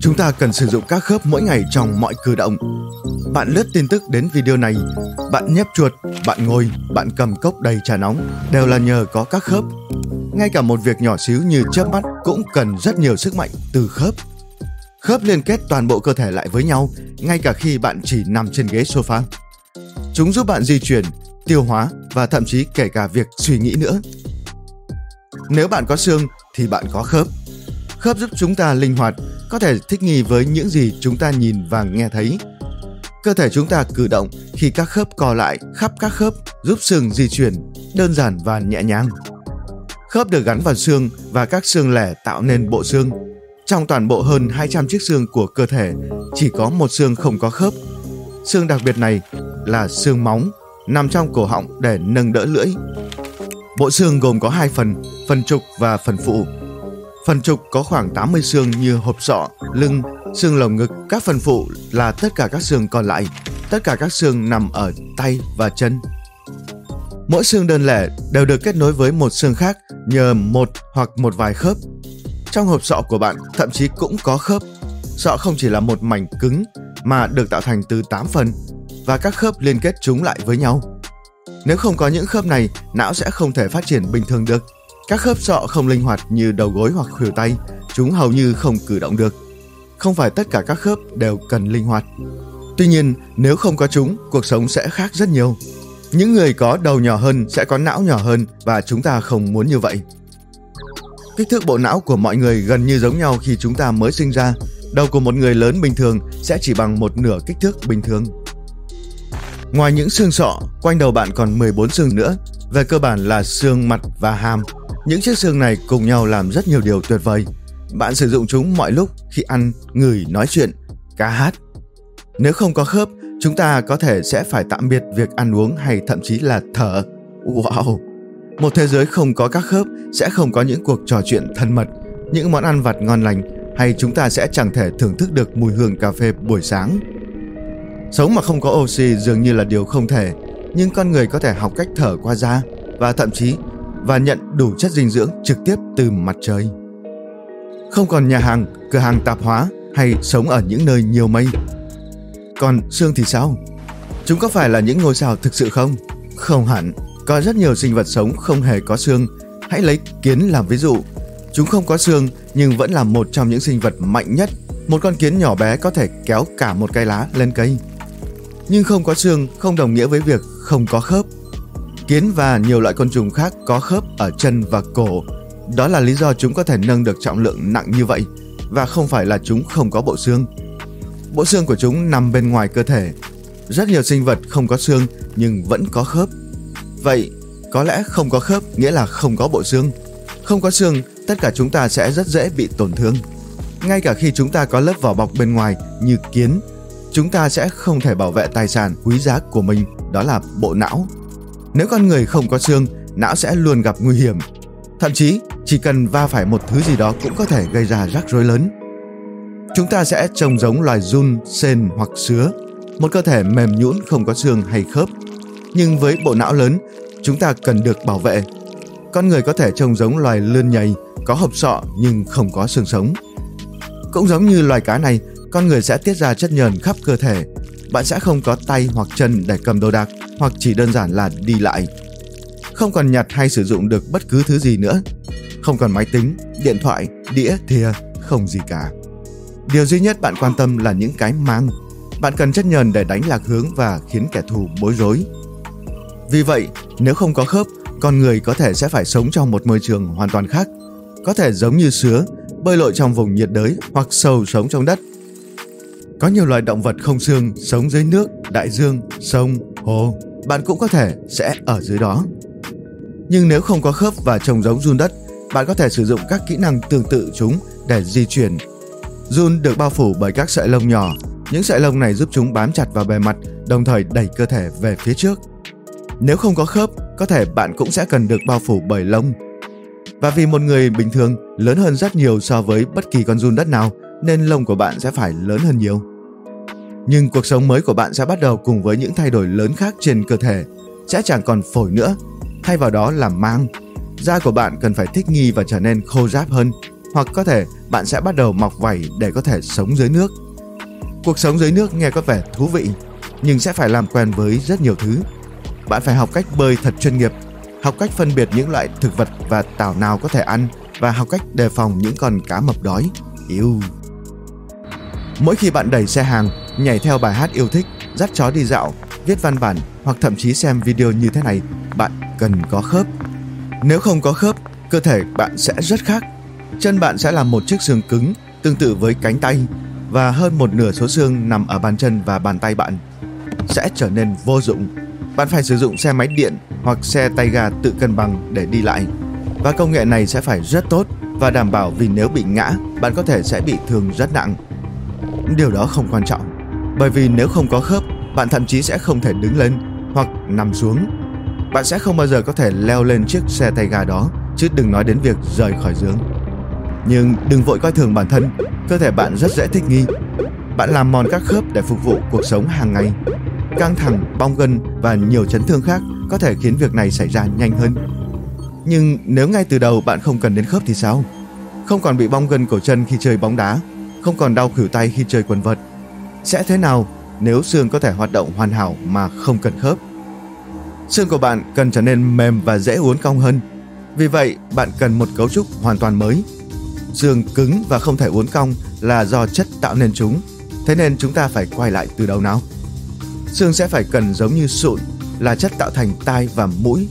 Chúng ta cần sử dụng các khớp mỗi ngày trong mọi cử động. Bạn lướt tin tức đến video này, bạn nhấp chuột, bạn ngồi, bạn cầm cốc đầy trà nóng đều là nhờ có các khớp. Ngay cả một việc nhỏ xíu như chớp mắt cũng cần rất nhiều sức mạnh từ khớp. Khớp liên kết toàn bộ cơ thể lại với nhau, ngay cả khi bạn chỉ nằm trên ghế sofa. Chúng giúp bạn di chuyển, tiêu hóa và thậm chí kể cả việc suy nghĩ nữa. Nếu bạn có xương thì bạn có khớp. Khớp giúp chúng ta linh hoạt, có thể thích nghi với những gì chúng ta nhìn và nghe thấy. Cơ thể chúng ta cử động khi các khớp co lại khắp các khớp giúp xương di chuyển đơn giản và nhẹ nhàng. Khớp được gắn vào xương và các xương lẻ tạo nên bộ xương. Trong toàn bộ hơn 200 chiếc xương của cơ thể, chỉ có một xương không có khớp. Xương đặc biệt này là xương móng, nằm trong cổ họng để nâng đỡ lưỡi. Bộ xương gồm có hai phần, phần trục và phần phụ. Phần trục có khoảng 80 xương như hộp sọ, lưng, xương lồng ngực. Các phần phụ là tất cả các xương còn lại. Tất cả các xương nằm ở tay và chân. Mỗi xương đơn lẻ đều được kết nối với một xương khác nhờ một hoặc một vài khớp. Trong hộp sọ của bạn thậm chí cũng có khớp. Sọ không chỉ là một mảnh cứng mà được tạo thành từ 8 phần và các khớp liên kết chúng lại với nhau. Nếu không có những khớp này, não sẽ không thể phát triển bình thường được. Các khớp sọ không linh hoạt như đầu gối hoặc khuỷu tay, chúng hầu như không cử động được. Không phải tất cả các khớp đều cần linh hoạt. Tuy nhiên, nếu không có chúng, cuộc sống sẽ khác rất nhiều. Những người có đầu nhỏ hơn sẽ có não nhỏ hơn và chúng ta không muốn như vậy. Kích thước bộ não của mọi người gần như giống nhau khi chúng ta mới sinh ra. Đầu của một người lớn bình thường sẽ chỉ bằng một nửa kích thước bình thường. Ngoài những xương sọ, quanh đầu bạn còn 14 xương nữa, về cơ bản là xương mặt và hàm. Những chiếc xương này cùng nhau làm rất nhiều điều tuyệt vời. Bạn sử dụng chúng mọi lúc khi ăn, ngửi, nói chuyện, ca hát. Nếu không có khớp, chúng ta có thể sẽ phải tạm biệt việc ăn uống hay thậm chí là thở. Wow! Một thế giới không có các khớp sẽ không có những cuộc trò chuyện thân mật, những món ăn vặt ngon lành hay chúng ta sẽ chẳng thể thưởng thức được mùi hương cà phê buổi sáng. Sống mà không có oxy dường như là điều không thể, nhưng con người có thể học cách thở qua da và thậm chí và nhận đủ chất dinh dưỡng trực tiếp từ mặt trời. Không còn nhà hàng, cửa hàng tạp hóa hay sống ở những nơi nhiều mây. Còn xương thì sao? Chúng có phải là những ngôi sao thực sự không? Không hẳn. Có rất nhiều sinh vật sống không hề có xương. Hãy lấy kiến làm ví dụ. Chúng không có xương nhưng vẫn là một trong những sinh vật mạnh nhất. Một con kiến nhỏ bé có thể kéo cả một cây lá lên cây nhưng không có xương không đồng nghĩa với việc không có khớp. Kiến và nhiều loại côn trùng khác có khớp ở chân và cổ. Đó là lý do chúng có thể nâng được trọng lượng nặng như vậy và không phải là chúng không có bộ xương. Bộ xương của chúng nằm bên ngoài cơ thể. Rất nhiều sinh vật không có xương nhưng vẫn có khớp. Vậy, có lẽ không có khớp nghĩa là không có bộ xương. Không có xương, tất cả chúng ta sẽ rất dễ bị tổn thương. Ngay cả khi chúng ta có lớp vỏ bọc bên ngoài như kiến, chúng ta sẽ không thể bảo vệ tài sản quý giá của mình, đó là bộ não. Nếu con người không có xương, não sẽ luôn gặp nguy hiểm. Thậm chí, chỉ cần va phải một thứ gì đó cũng có thể gây ra rắc rối lớn. Chúng ta sẽ trông giống loài giun, sên hoặc sứa, một cơ thể mềm nhũn không có xương hay khớp. Nhưng với bộ não lớn, chúng ta cần được bảo vệ. Con người có thể trông giống loài lươn nhầy, có hộp sọ nhưng không có xương sống. Cũng giống như loài cá này, con người sẽ tiết ra chất nhờn khắp cơ thể. Bạn sẽ không có tay hoặc chân để cầm đồ đạc hoặc chỉ đơn giản là đi lại. Không còn nhặt hay sử dụng được bất cứ thứ gì nữa. Không còn máy tính, điện thoại, đĩa, thìa, không gì cả. Điều duy nhất bạn quan tâm là những cái mang. Bạn cần chất nhờn để đánh lạc hướng và khiến kẻ thù bối rối. Vì vậy, nếu không có khớp, con người có thể sẽ phải sống trong một môi trường hoàn toàn khác. Có thể giống như sứa, bơi lội trong vùng nhiệt đới hoặc sâu sống trong đất có nhiều loài động vật không xương sống dưới nước, đại dương, sông, hồ. Bạn cũng có thể sẽ ở dưới đó. Nhưng nếu không có khớp và trông giống run đất, bạn có thể sử dụng các kỹ năng tương tự chúng để di chuyển. Run được bao phủ bởi các sợi lông nhỏ. Những sợi lông này giúp chúng bám chặt vào bề mặt, đồng thời đẩy cơ thể về phía trước. Nếu không có khớp, có thể bạn cũng sẽ cần được bao phủ bởi lông. Và vì một người bình thường lớn hơn rất nhiều so với bất kỳ con run đất nào, nên lông của bạn sẽ phải lớn hơn nhiều nhưng cuộc sống mới của bạn sẽ bắt đầu cùng với những thay đổi lớn khác trên cơ thể sẽ chẳng còn phổi nữa thay vào đó là mang da của bạn cần phải thích nghi và trở nên khô ráp hơn hoặc có thể bạn sẽ bắt đầu mọc vảy để có thể sống dưới nước. Cuộc sống dưới nước nghe có vẻ thú vị, nhưng sẽ phải làm quen với rất nhiều thứ. Bạn phải học cách bơi thật chuyên nghiệp, học cách phân biệt những loại thực vật và tảo nào có thể ăn và học cách đề phòng những con cá mập đói. Yêu. Mỗi khi bạn đẩy xe hàng, nhảy theo bài hát yêu thích, dắt chó đi dạo, viết văn bản hoặc thậm chí xem video như thế này, bạn cần có khớp. Nếu không có khớp, cơ thể bạn sẽ rất khác. Chân bạn sẽ là một chiếc xương cứng tương tự với cánh tay và hơn một nửa số xương nằm ở bàn chân và bàn tay bạn sẽ trở nên vô dụng. Bạn phải sử dụng xe máy điện hoặc xe tay ga tự cân bằng để đi lại. Và công nghệ này sẽ phải rất tốt và đảm bảo vì nếu bị ngã, bạn có thể sẽ bị thương rất nặng. Điều đó không quan trọng, bởi vì nếu không có khớp, bạn thậm chí sẽ không thể đứng lên hoặc nằm xuống. Bạn sẽ không bao giờ có thể leo lên chiếc xe tay ga đó, chứ đừng nói đến việc rời khỏi giường. Nhưng đừng vội coi thường bản thân, cơ thể bạn rất dễ thích nghi. Bạn làm mòn các khớp để phục vụ cuộc sống hàng ngày. Căng thẳng, bong gân và nhiều chấn thương khác có thể khiến việc này xảy ra nhanh hơn. Nhưng nếu ngay từ đầu bạn không cần đến khớp thì sao? Không còn bị bong gân cổ chân khi chơi bóng đá, không còn đau khuỷu tay khi chơi quần vợt. Sẽ thế nào nếu xương có thể hoạt động hoàn hảo mà không cần khớp? Xương của bạn cần trở nên mềm và dễ uốn cong hơn. Vì vậy, bạn cần một cấu trúc hoàn toàn mới. Xương cứng và không thể uốn cong là do chất tạo nên chúng. Thế nên chúng ta phải quay lại từ đầu nào. Xương sẽ phải cần giống như sụn là chất tạo thành tai và mũi.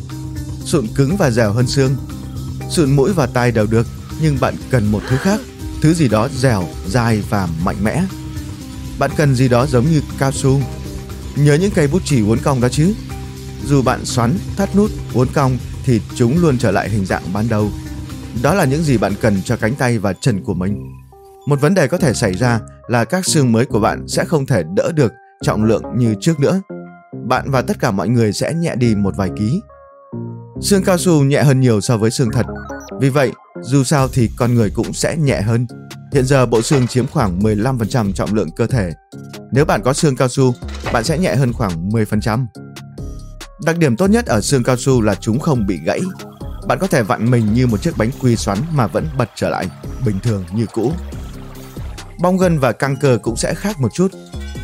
Sụn cứng và dẻo hơn xương. Sụn mũi và tai đều được, nhưng bạn cần một thứ khác, thứ gì đó dẻo, dài và mạnh mẽ. Bạn cần gì đó giống như cao su. Nhớ những cây bút chì uốn cong đó chứ. Dù bạn xoắn, thắt nút, uốn cong thì chúng luôn trở lại hình dạng ban đầu. Đó là những gì bạn cần cho cánh tay và chân của mình. Một vấn đề có thể xảy ra là các xương mới của bạn sẽ không thể đỡ được trọng lượng như trước nữa. Bạn và tất cả mọi người sẽ nhẹ đi một vài ký. Xương cao su nhẹ hơn nhiều so với xương thật. Vì vậy, dù sao thì con người cũng sẽ nhẹ hơn. Hiện giờ bộ xương chiếm khoảng 15% trọng lượng cơ thể. Nếu bạn có xương cao su, bạn sẽ nhẹ hơn khoảng 10%. Đặc điểm tốt nhất ở xương cao su là chúng không bị gãy. Bạn có thể vặn mình như một chiếc bánh quy xoắn mà vẫn bật trở lại, bình thường như cũ. Bong gân và căng cơ cũng sẽ khác một chút.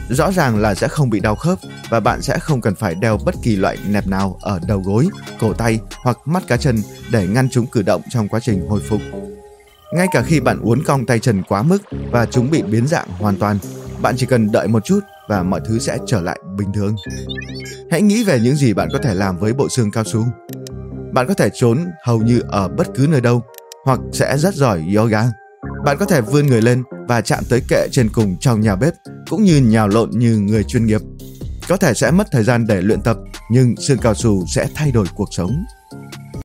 Rõ ràng là sẽ không bị đau khớp và bạn sẽ không cần phải đeo bất kỳ loại nẹp nào ở đầu gối, cổ tay hoặc mắt cá chân để ngăn chúng cử động trong quá trình hồi phục. Ngay cả khi bạn uốn cong tay chân quá mức và chúng bị biến dạng hoàn toàn, bạn chỉ cần đợi một chút và mọi thứ sẽ trở lại bình thường. Hãy nghĩ về những gì bạn có thể làm với bộ xương cao su. Bạn có thể trốn hầu như ở bất cứ nơi đâu hoặc sẽ rất giỏi yoga. Bạn có thể vươn người lên và chạm tới kệ trên cùng trong nhà bếp cũng như nhào lộn như người chuyên nghiệp. Có thể sẽ mất thời gian để luyện tập, nhưng xương cao su sẽ thay đổi cuộc sống.